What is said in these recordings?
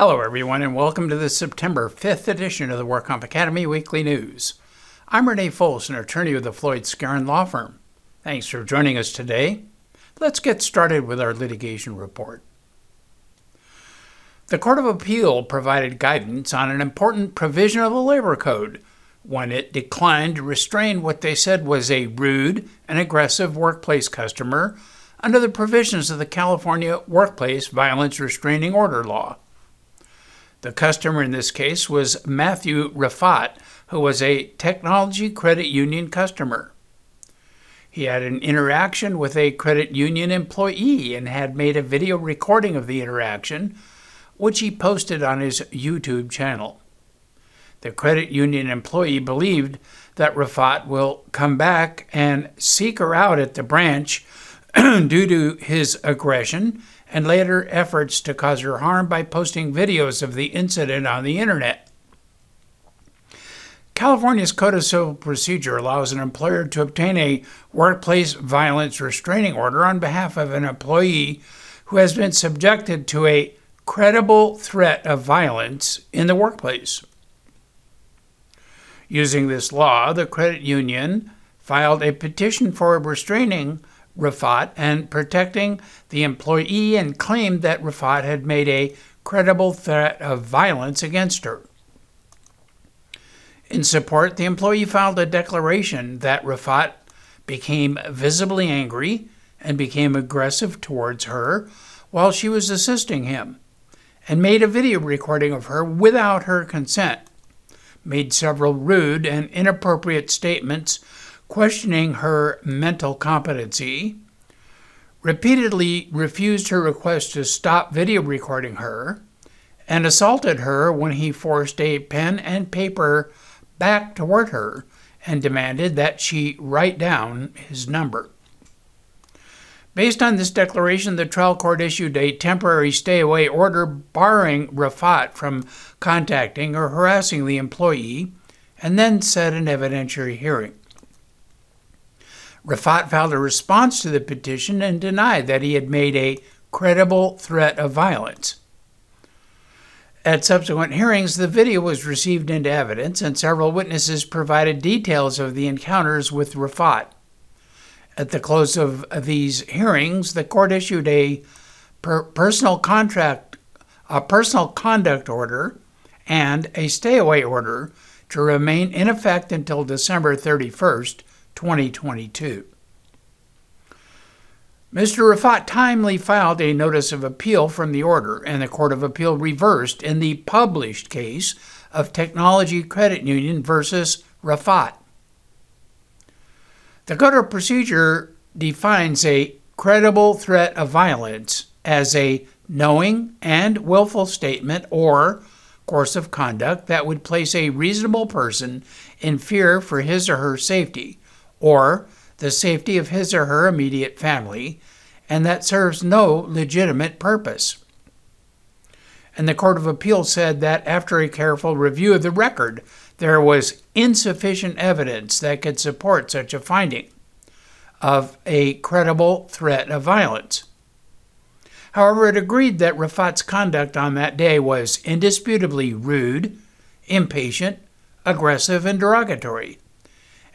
Hello, everyone, and welcome to the September 5th edition of the WorkComp Academy Weekly News. I'm Renee Folsom, attorney with the Floyd Skeren Law Firm. Thanks for joining us today. Let's get started with our litigation report. The Court of Appeal provided guidance on an important provision of the Labor Code when it declined to restrain what they said was a rude and aggressive workplace customer under the provisions of the California Workplace Violence Restraining Order law. The customer in this case was Matthew Rafat, who was a technology credit union customer. He had an interaction with a credit union employee and had made a video recording of the interaction, which he posted on his YouTube channel. The credit union employee believed that Rafat will come back and seek her out at the branch due to his aggression and later efforts to cause her harm by posting videos of the incident on the internet. California's Code of Civil Procedure allows an employer to obtain a workplace violence restraining order on behalf of an employee who has been subjected to a credible threat of violence in the workplace. Using this law, the credit union filed a petition for a restraining Rafat and protecting the employee and claimed that Rafat had made a credible threat of violence against her. In support, the employee filed a declaration that Rafat became visibly angry and became aggressive towards her while she was assisting him, and made a video recording of her without her consent, made several rude and inappropriate statements questioning her mental competency, repeatedly refused her request to stop video recording her, and assaulted her when he forced a pen and paper back toward her and demanded that she write down his number. Based on this declaration, the trial court issued a temporary stay away order barring Rafat from contacting or harassing the employee and then set an evidentiary hearing. Rafat filed a response to the petition and denied that he had made a credible threat of violence. At subsequent hearings, the video was received into evidence, and several witnesses provided details of the encounters with Rafat. At the close of these hearings, the court issued a per- personal contract, a personal conduct order, and a stay away order to remain in effect until December 31st, 2022. Mr. Rafat timely filed a notice of appeal from the order, and the Court of Appeal reversed in the published case of Technology Credit Union versus Rafat. The Code of Procedure defines a credible threat of violence as a knowing and willful statement or course of conduct that would place a reasonable person in fear for his or her safety or the safety of his or her immediate family, and that serves no legitimate purpose. And the Court of Appeal said that after a careful review of the record, there was insufficient evidence that could support such a finding of a credible threat of violence. However, it agreed that Rafat's conduct on that day was indisputably rude, impatient, aggressive, and derogatory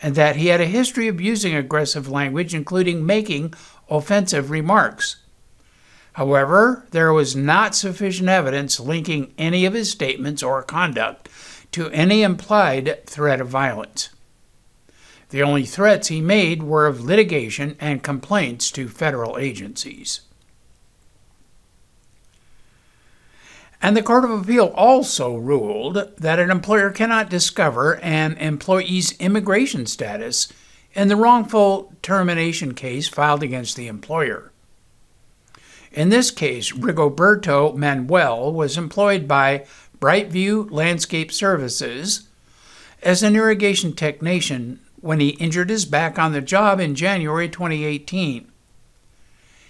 and that he had a history of using aggressive language, including making offensive remarks. However, there was not sufficient evidence linking any of his statements or conduct to any implied threat of violence. The only threats he made were of litigation and complaints to federal agencies. And the Court of Appeal also ruled that an employer cannot discover an employee's immigration status in the wrongful termination case filed against the employer. In this case, Rigoberto Manuel was employed by Brightview Landscape Services as an irrigation technician when he injured his back on the job in January 2018.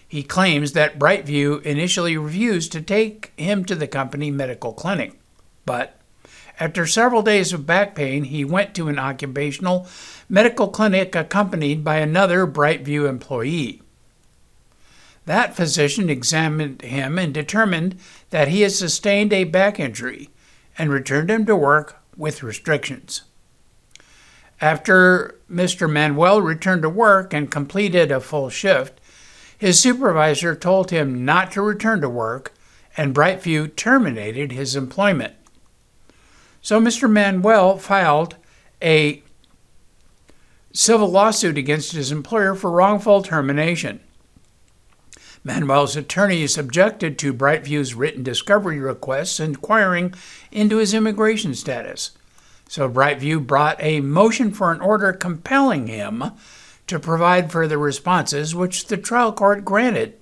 He claims that Brightview initially refused to take him to the company medical clinic, but after several days of back pain, he went to an occupational medical clinic accompanied by another Brightview employee. That physician examined him and determined that he had sustained a back injury and returned him to work with restrictions. After Mr. Manuel returned to work and completed a full shift, his supervisor told him not to return to work, and Brightview terminated his employment. So Mr. Manuel filed a civil lawsuit against his employer for wrongful termination. Manuel's attorneys objected to Brightview's written discovery requests inquiring into his immigration status. So Brightview brought a motion for an order compelling him to provide further responses, which the trial court granted.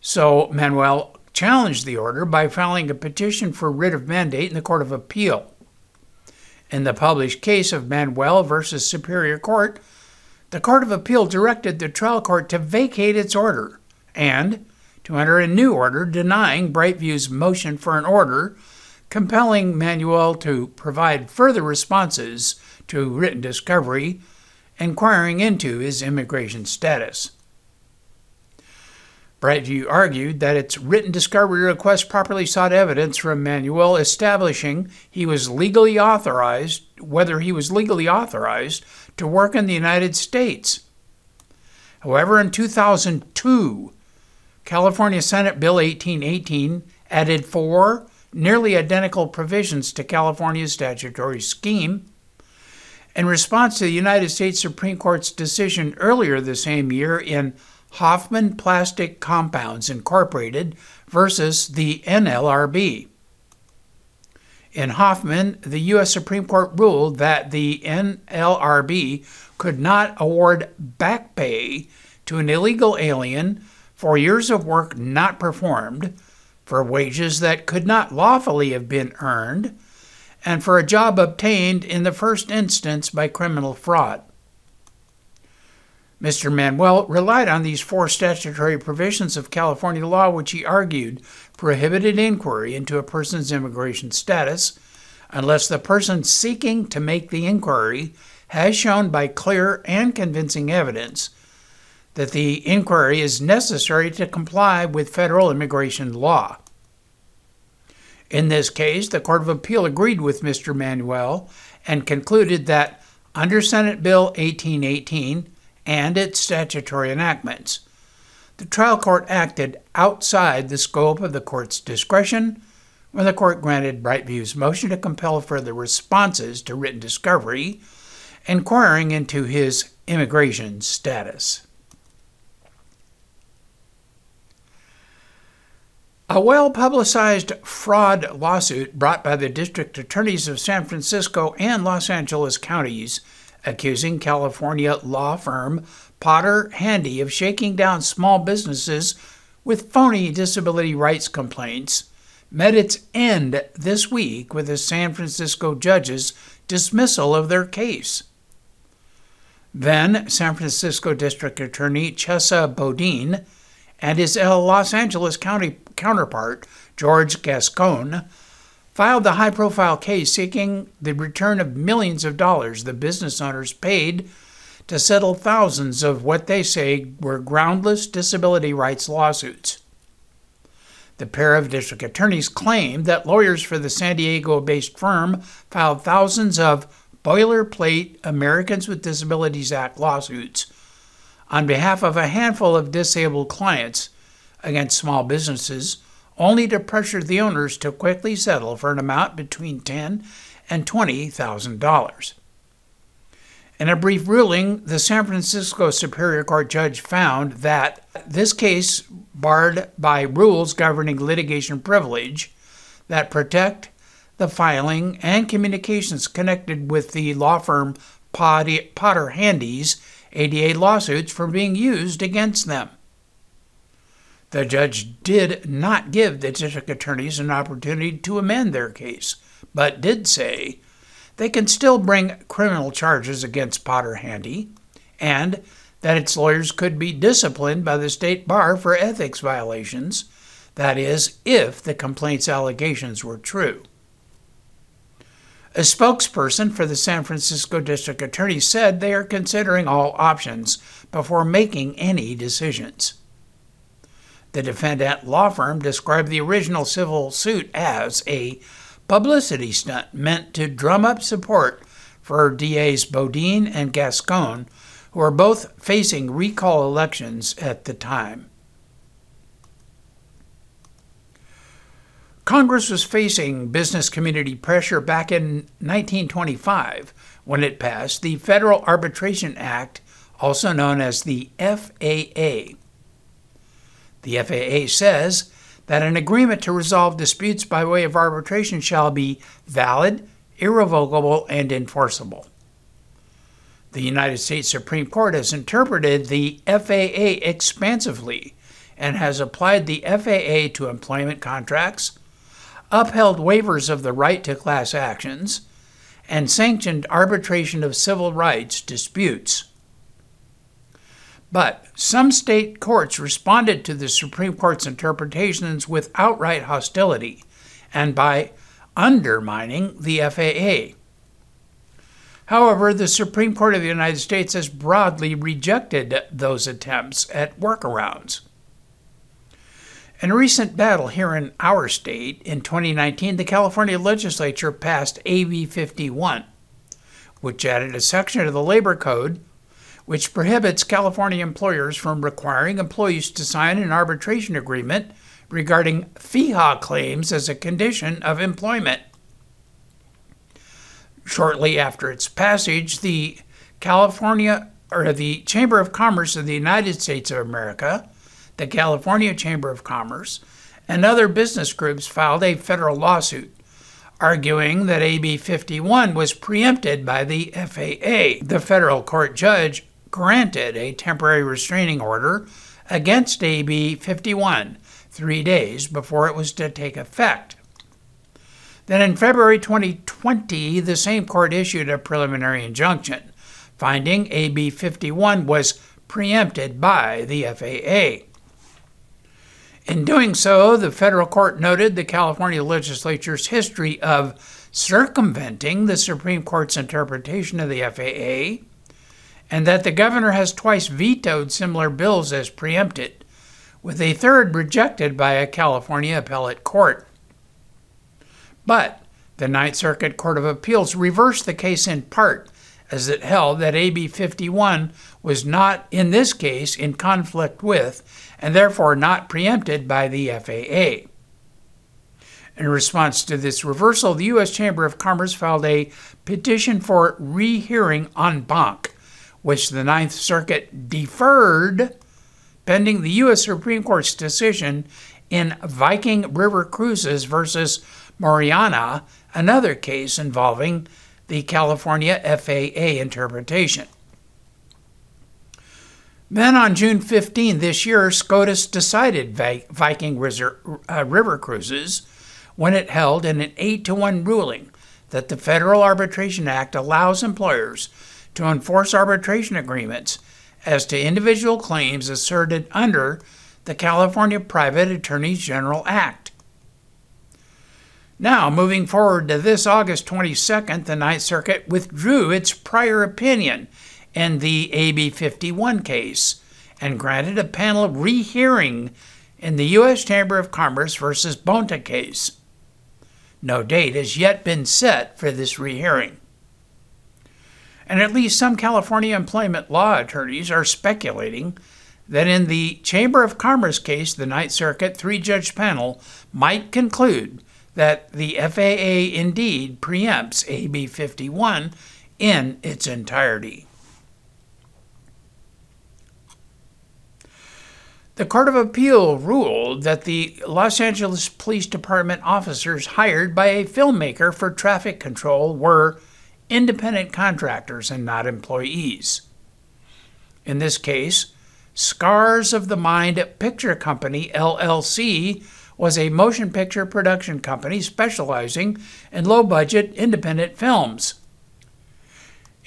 So Manuel challenged the order by filing a petition for writ of mandate in the Court of Appeal. In the published case of Manuel versus Superior Court, the Court of Appeal directed the trial court to vacate its order and to enter a new order denying Brightview's motion for an order compelling Manuel to provide further responses to written discovery inquiring into his immigration status. Brightview argued that its written discovery request properly sought evidence from Manuel establishing he was legally authorized, whether he was legally authorized to work in the United States. However, in 2002, California Senate Bill 1818 added four nearly identical provisions to California's statutory scheme. In response to the United States Supreme Court's decision earlier the same year in Hoffman Plastic Compounds Incorporated versus the NLRB. In Hoffman, the U.S. Supreme Court ruled that the NLRB could not award back pay to an illegal alien for years of work not performed, for wages that could not lawfully have been earned, and for a job obtained in the first instance by criminal fraud. Mr. Manuel relied on these four statutory provisions of California law, which he argued prohibited inquiry into a person's immigration status unless the person seeking to make the inquiry has shown by clear and convincing evidence that the inquiry is necessary to comply with federal immigration law. In this case, the Court of Appeal agreed with Mr. Manuel and concluded that under Senate Bill 1818, and its statutory enactments. The trial court acted outside the scope of the court's discretion when the court granted Brightview's motion to compel further responses to written discovery, inquiring into his immigration status. A well publicized fraud lawsuit brought by the district attorneys of San Francisco and Los Angeles counties accusing California law firm Potter Handy of shaking down small businesses with phony disability rights complaints, met its end this week with the San Francisco judge's dismissal of their case. Then, San Francisco District Attorney Chesa Boudin and his uh, Los Angeles County counterpart, George Gascon, filed the high profile case seeking the return of millions of dollars the business owners paid to settle thousands of what they say were groundless disability rights lawsuits. The pair of district attorneys claimed that lawyers for the San Diego based firm filed thousands of boilerplate Americans with Disabilities Act lawsuits on behalf of a handful of disabled clients against small businesses only to pressure the owners to quickly settle for an amount between ten and twenty thousand dollars. In a brief ruling, the San Francisco Superior Court judge found that this case barred by rules governing litigation privilege that protect the filing and communications connected with the law firm Potter Handy's ADA lawsuits from being used against them. The judge did not give the district attorneys an opportunity to amend their case, but did say they can still bring criminal charges against Potter Handy and that its lawyers could be disciplined by the state bar for ethics violations, that is, if the complaint's allegations were true. A spokesperson for the San Francisco District Attorney said they are considering all options before making any decisions. The defendant law firm described the original civil suit as a publicity stunt meant to drum up support for DAs Boudin and Gascon, who are both facing recall elections at the time. Congress was facing business community pressure back in 1925 when it passed the Federal Arbitration Act, also known as the FAA. The FAA says that an agreement to resolve disputes by way of arbitration shall be valid, irrevocable, and enforceable. The United States Supreme Court has interpreted the FAA expansively and has applied the FAA to employment contracts, upheld waivers of the right to class actions, and sanctioned arbitration of civil rights disputes. But some state courts responded to the Supreme Court's interpretations with outright hostility and by undermining the FAA. However, the Supreme Court of the United States has broadly rejected those attempts at workarounds. In a recent battle here in our state in 2019, the California legislature passed AB 51, which added a section to the Labor Code which prohibits California employers from requiring employees to sign an arbitration agreement regarding FEHA claims as a condition of employment. Shortly after its passage, the California or the Chamber of Commerce of the United States of America, the California Chamber of Commerce, and other business groups filed a federal lawsuit arguing that AB 51 was preempted by the FAA. The federal court judge granted a temporary restraining order against AB 51 three days before it was to take effect. Then in February 2020, the same court issued a preliminary injunction, finding AB 51 was preempted by the FAA. In doing so, the federal court noted the California legislature's history of circumventing the Supreme Court's interpretation of the FAA and that the governor has twice vetoed similar bills as preempted, with a third rejected by a California appellate court. But the Ninth Circuit Court of Appeals reversed the case in part, as it held that AB 51 was not, in this case, in conflict with, and therefore not preempted by the FAA. In response to this reversal, the U.S. Chamber of Commerce filed a petition for rehearing en banc which the Ninth Circuit deferred pending the U.S. Supreme Court's decision in Viking River Cruises versus Moriana, another case involving the California FAA interpretation. Then on June 15 this year, SCOTUS decided Viking uh, River Cruises when it held in an 8 to 1 ruling that the Federal Arbitration Act allows employers to enforce arbitration agreements as to individual claims asserted under the California Private Attorneys General Act. Now, moving forward to this August 22nd, the Ninth Circuit withdrew its prior opinion in the AB 51 case and granted a panel rehearing in the U.S. Chamber of Commerce versus Bonta case. No date has yet been set for this rehearing and at least some California employment law attorneys are speculating that in the Chamber of Commerce case, the Ninth Circuit three judge panel might conclude that the FAA indeed preempts AB 51 in its entirety. The Court of Appeal ruled that the Los Angeles Police Department officers hired by a filmmaker for traffic control were independent contractors and not employees. In this case, Scars of the Mind Picture Company, LLC, was a motion picture production company specializing in low budget independent films.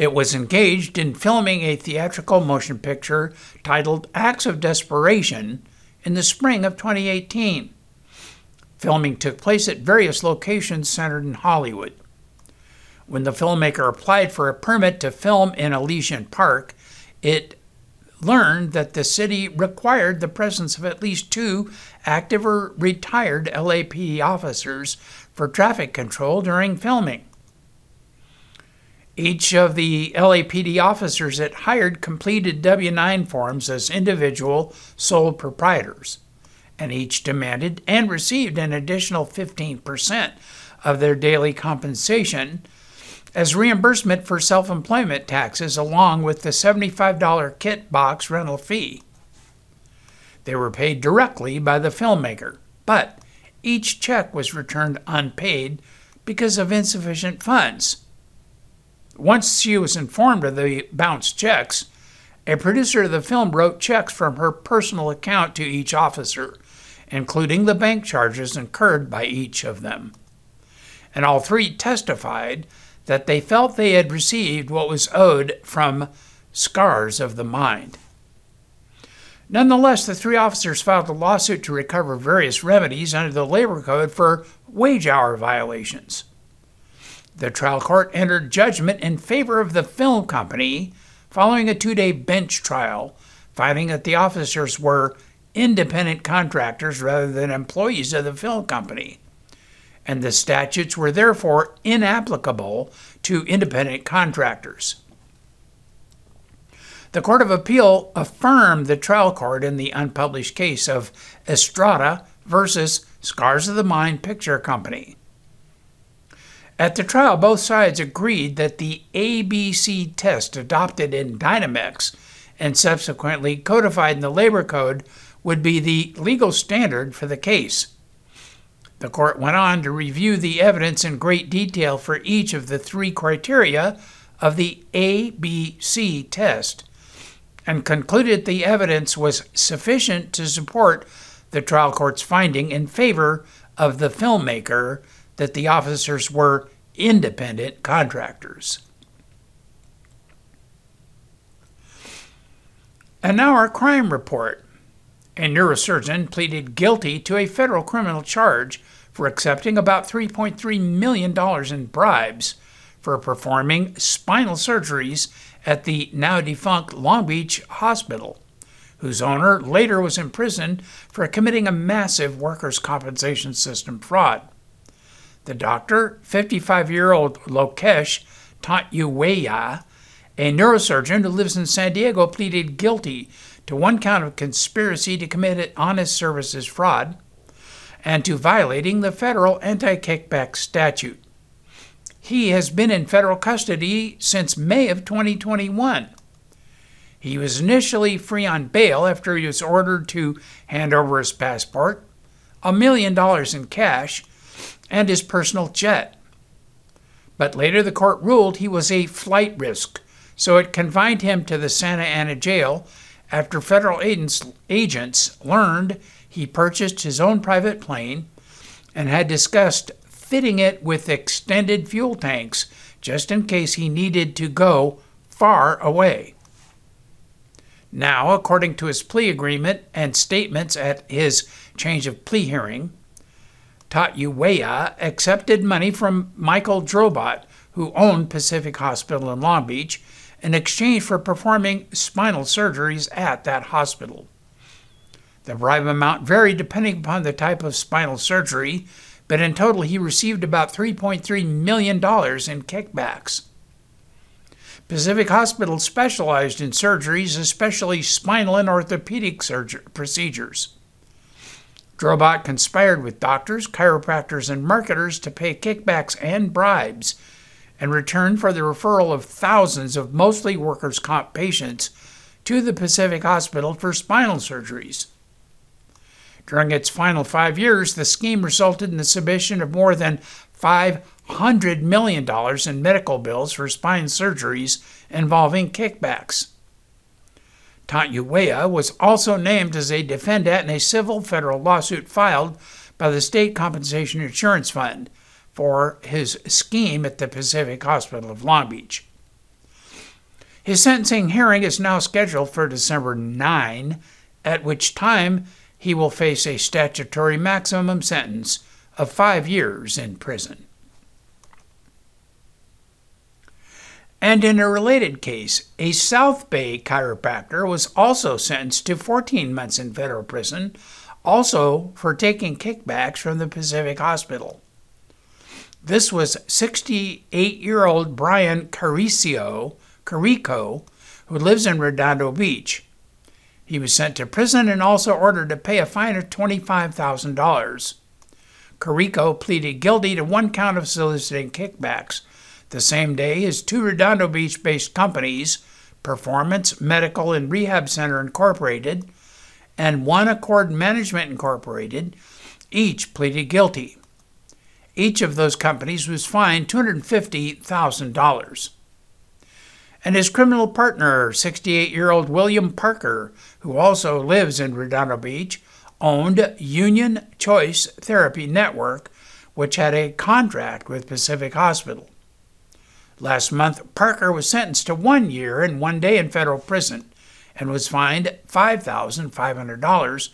It was engaged in filming a theatrical motion picture titled Acts of Desperation in the spring of 2018. Filming took place at various locations centered in Hollywood. When the filmmaker applied for a permit to film in Elysian Park, it learned that the city required the presence of at least two active or retired LAPD officers for traffic control during filming. Each of the LAPD officers it hired completed W 9 forms as individual sole proprietors, and each demanded and received an additional 15% of their daily compensation as reimbursement for self employment taxes, along with the $75 kit box rental fee. They were paid directly by the filmmaker, but each check was returned unpaid because of insufficient funds. Once she was informed of the bounced checks, a producer of the film wrote checks from her personal account to each officer, including the bank charges incurred by each of them. And all three testified that they felt they had received what was owed from scars of the mind. Nonetheless, the three officers filed a lawsuit to recover various remedies under the Labor Code for wage hour violations. The trial court entered judgment in favor of the film company following a two day bench trial, finding that the officers were independent contractors rather than employees of the film company and the statutes were therefore inapplicable to independent contractors. The Court of Appeal affirmed the trial court in the unpublished case of Estrada versus Scars of the Mind Picture Company. At the trial, both sides agreed that the ABC test adopted in Dynamex and subsequently codified in the Labor Code would be the legal standard for the case. The court went on to review the evidence in great detail for each of the three criteria of the ABC test and concluded the evidence was sufficient to support the trial court's finding in favor of the filmmaker that the officers were independent contractors. And now our crime report. A neurosurgeon pleaded guilty to a federal criminal charge for accepting about $3.3 million in bribes for performing spinal surgeries at the now defunct Long Beach Hospital, whose owner later was imprisoned for committing a massive workers' compensation system fraud. The doctor, 55 year old Lokesh Tantuwaya, a neurosurgeon who lives in San Diego, pleaded guilty to one count of conspiracy to commit honest services fraud and to violating the federal anti kickback statute. He has been in federal custody since May of 2021. He was initially free on bail after he was ordered to hand over his passport, a million dollars in cash, and his personal jet. But later the court ruled he was a flight risk, so it confined him to the Santa Ana jail after federal agents, learned he purchased his own private plane and had discussed fitting it with extended fuel tanks just in case he needed to go far away. Now, according to his plea agreement and statements at his change of plea hearing, Tatueya accepted money from Michael Drobot, who owned Pacific Hospital in Long Beach, in exchange for performing spinal surgeries at that hospital. The bribe amount varied depending upon the type of spinal surgery, but in total he received about $3.3 million in kickbacks. Pacific Hospital specialized in surgeries, especially spinal and orthopedic procedures. Drobot conspired with doctors, chiropractors, and marketers to pay kickbacks and bribes in return for the referral of thousands of mostly workers' comp patients to the Pacific Hospital for spinal surgeries. During its final five years, the scheme resulted in the submission of more than $500 million in medical bills for spine surgeries involving kickbacks. Tantuwaya was also named as a defendant in a civil federal lawsuit filed by the State Compensation Insurance Fund for his scheme at the Pacific Hospital of Long Beach. His sentencing hearing is now scheduled for December 9, at which time he will face a statutory maximum sentence of five years in prison. And in a related case, a South Bay chiropractor was also sentenced to 14 months in federal prison, also for taking kickbacks from the Pacific Hospital. This was 68 year old Brian Caricio, Carrico, who lives in Redondo Beach. He was sent to prison and also ordered to pay a fine of $25,000. Carrico pleaded guilty to one count of soliciting kickbacks the same day as two Redondo Beach based companies, Performance Medical and Rehab Center Incorporated and One Accord Management Incorporated, each pleaded guilty. Each of those companies was fined $250,000. And his criminal partner, 68 year old William Parker, who also lives in Redondo Beach, owned Union Choice Therapy Network, which had a contract with Pacific Hospital. Last month, Parker was sentenced to one year and one day in federal prison and was fined $5,500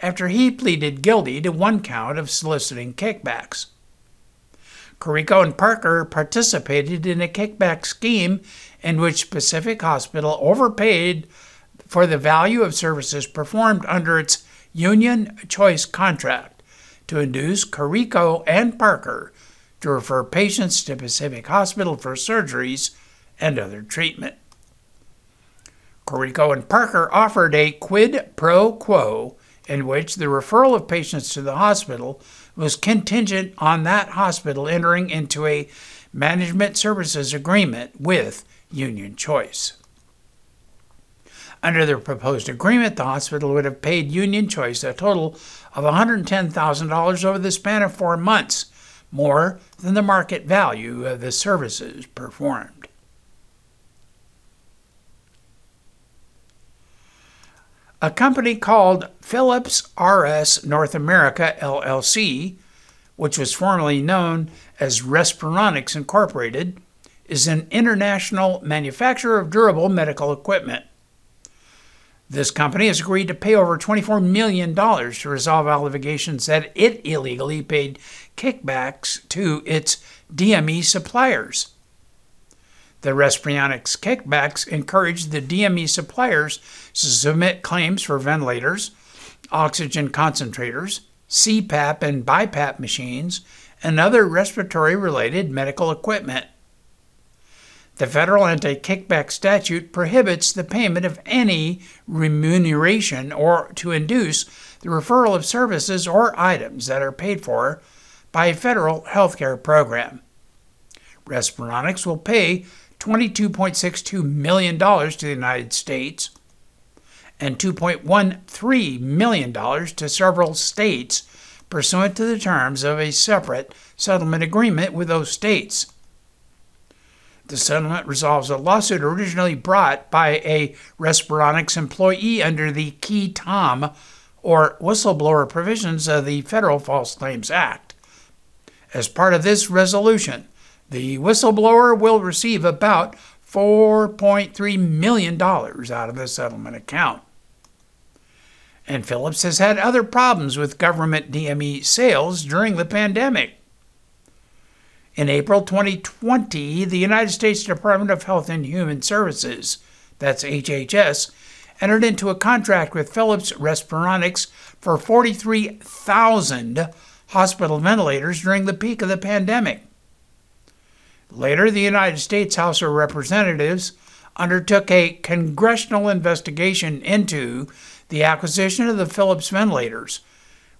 after he pleaded guilty to one count of soliciting kickbacks. Carrico and Parker participated in a kickback scheme in which Pacific Hospital overpaid for the value of services performed under its Union Choice contract to induce Carrico and Parker to refer patients to Pacific Hospital for surgeries and other treatment. Corico and Parker offered a quid pro quo in which the referral of patients to the hospital was contingent on that hospital entering into a management services agreement with Union Choice. Under the proposed agreement, the hospital would have paid Union Choice a total of $110,000 over the span of four months, more than the market value of the services performed. A company called Philips RS North America LLC, which was formerly known as Respironics Incorporated, is an international manufacturer of durable medical equipment. This company has agreed to pay over $24 million to resolve allegations that it illegally paid kickbacks to its DME suppliers. The Respironics kickbacks encouraged the DME suppliers to submit claims for ventilators, oxygen concentrators, CPAP and BiPAP machines, and other respiratory related medical equipment. The federal anti kickback statute prohibits the payment of any remuneration or to induce the referral of services or items that are paid for by a federal health care program. Respironics will pay $22.62 million to the United States and $2.13 million to several states pursuant to the terms of a separate settlement agreement with those states. The settlement resolves a lawsuit originally brought by a Respironics employee under the qui tam or whistleblower provisions of the Federal False Claims Act. As part of this resolution, the whistleblower will receive about $4.3 million out of the settlement account. And Philips has had other problems with government DME sales during the pandemic. In April 2020, the United States Department of Health and Human Services, that's HHS, entered into a contract with Philips Respironics for 43,000 hospital ventilators during the peak of the pandemic. Later, the United States House of Representatives undertook a congressional investigation into the acquisition of the Philips ventilators,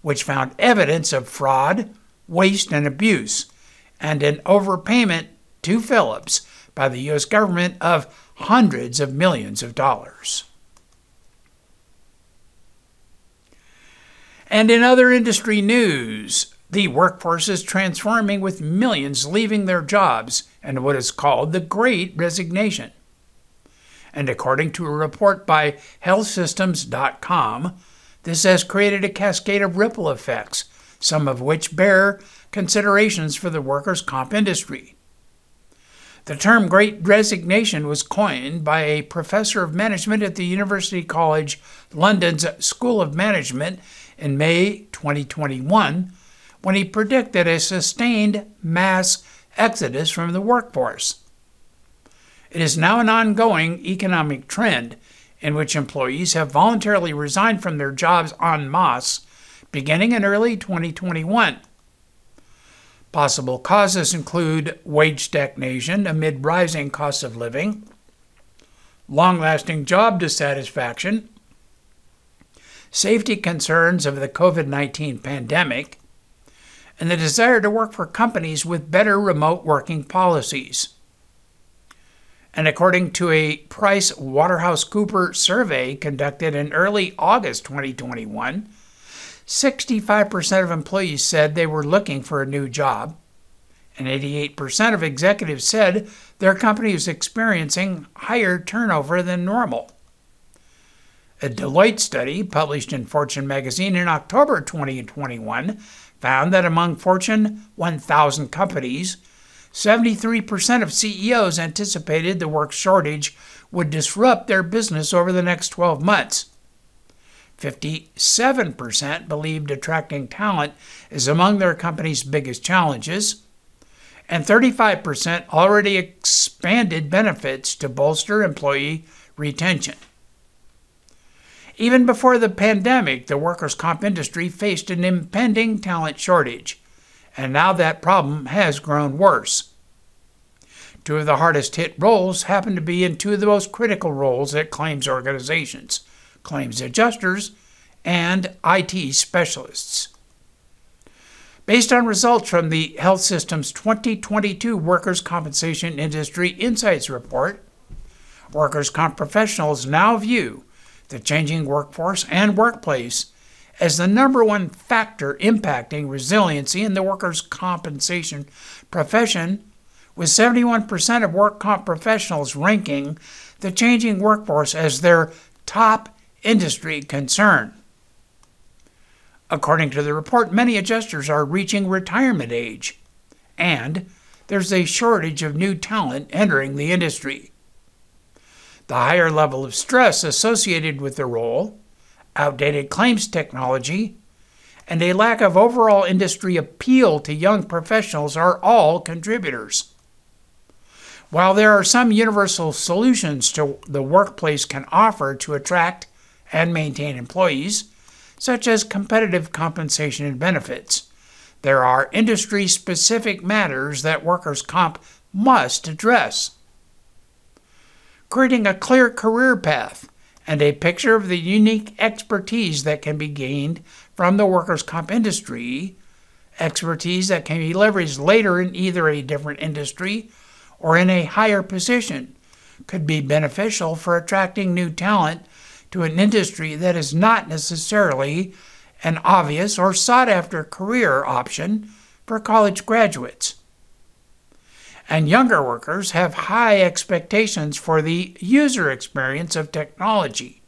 which found evidence of fraud, waste, and abuse and an overpayment to Philips by the U.S. government of hundreds of millions of dollars. And in other industry news, the workforce is transforming with millions leaving their jobs and what is called the Great Resignation. And according to a report by Healthesystems.com, this has created a cascade of ripple effects, some of which bear considerations for the workers' comp industry. The term Great Resignation was coined by a professor of management at the University College London's School of Management in May 2021 when he predicted a sustained mass exodus from the workforce. It is now an ongoing economic trend in which employees have voluntarily resigned from their jobs en masse beginning in early 2021. Possible causes include wage stagnation amid rising costs of living, long lasting job dissatisfaction, safety concerns of the COVID 19 pandemic, and the desire to work for companies with better remote working policies. And according to a Price Waterhouse Cooper survey conducted in early August 2021, 65% of employees said they were looking for a new job, and 88% of executives said their company was experiencing higher turnover than normal. A Deloitte study published in Fortune magazine in October 2021 found that among Fortune 1000 companies, 73% of CEOs anticipated the work shortage would disrupt their business over the next 12 months. 57% believed attracting talent is among their company's biggest challenges, and 35% already expanded benefits to bolster employee retention. Even before the pandemic, the workers' comp industry faced an impending talent shortage, and now that problem has grown worse. Two of the hardest hit roles happen to be in two of the most critical roles at claims organizations claims adjusters and IT specialists. Based on results from the Health System's 2022 Workers' Compensation Industry Insights Report, workers' comp professionals now view the changing workforce and workplace as the number one factor impacting resiliency in the workers' compensation profession, with 71% of work comp professionals ranking the changing workforce as their top industry concern. According to the report, many adjusters are reaching retirement age, and there's a shortage of new talent entering the industry the higher level of stress associated with the role, outdated claims technology, and a lack of overall industry appeal to young professionals are all contributors. While there are some universal solutions to the workplace can offer to attract and maintain employees, such as competitive compensation and benefits, there are industry specific matters that workers' comp must address. Creating a clear career path and a picture of the unique expertise that can be gained from the workers' comp industry, expertise that can be leveraged later in either a different industry or in a higher position, could be beneficial for attracting new talent to an industry that is not necessarily an obvious or sought after career option for college graduates and younger workers have high expectations for the user experience of technology.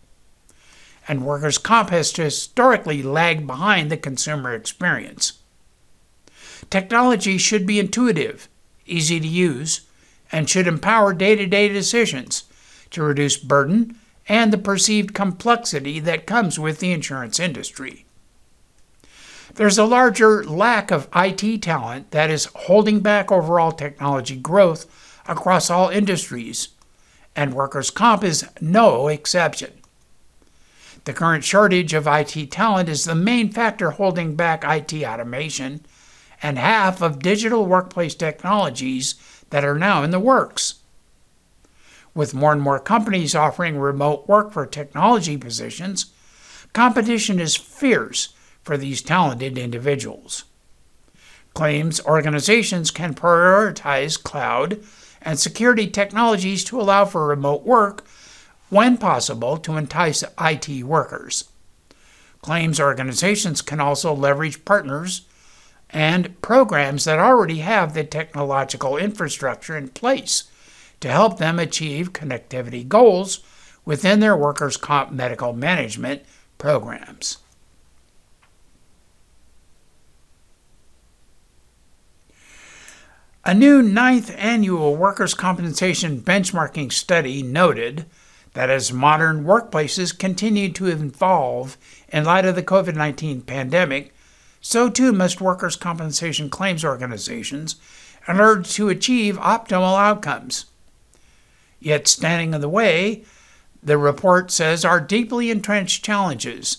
And workers' comp has historically lagged behind the consumer experience. Technology should be intuitive, easy to use, and should empower day to day decisions to reduce burden and the perceived complexity that comes with the insurance industry. There's a larger lack of IT talent that is holding back overall technology growth across all industries, and workers' comp is no exception. The current shortage of IT talent is the main factor holding back IT automation and half of digital workplace technologies that are now in the works. With more and more companies offering remote work for technology positions, competition is fierce for these talented individuals. Claims organizations can prioritize cloud and security technologies to allow for remote work when possible to entice IT workers. Claims organizations can also leverage partners and programs that already have the technological infrastructure in place to help them achieve connectivity goals within their workers' comp medical management programs. A new ninth annual workers' compensation benchmarking study noted that as modern workplaces continue to evolve in light of the COVID 19 pandemic, so too must workers' compensation claims organizations in order to achieve optimal outcomes. Yet, standing in the way, the report says, are deeply entrenched challenges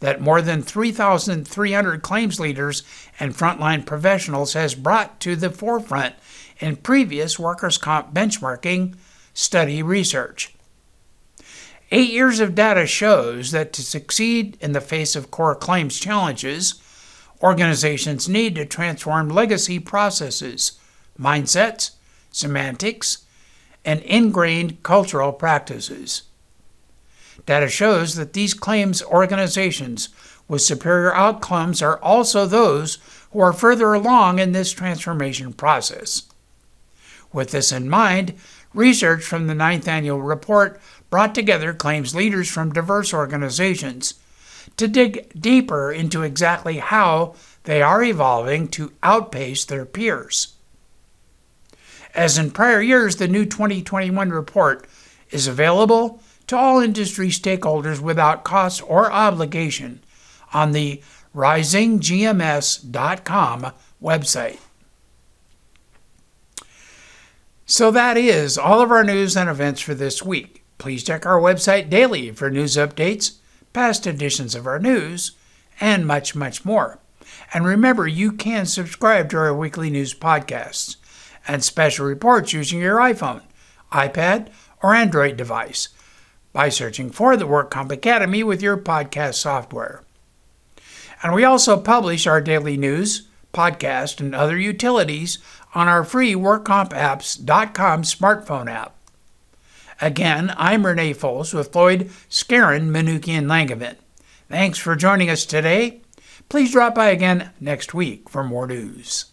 that more than 3,300 claims leaders and frontline professionals has brought to the forefront in previous workers' comp benchmarking study research. Eight years of data shows that to succeed in the face of core claims challenges, organizations need to transform legacy processes, mindsets, semantics, and ingrained cultural practices. Data shows that these claims organizations with superior outcomes are also those who are further along in this transformation process. With this in mind, research from the ninth annual report brought together claims leaders from diverse organizations to dig deeper into exactly how they are evolving to outpace their peers. As in prior years, the new 2021 report is available to all industry stakeholders without cost or obligation on the risingms.com website. So that is all of our news and events for this week. Please check our website daily for news updates, past editions of our news, and much, much more. And remember, you can subscribe to our weekly news podcasts and special reports using your iPhone, iPad, or Android device by searching for the WorkComp Academy with your podcast software. And we also publish our daily news, podcast, and other utilities on our free WorkCompApps.com smartphone app. Again, I'm Renee Foles with Floyd, Skeren, Manukian Langevin. Thanks for joining us today. Please drop by again next week for more news.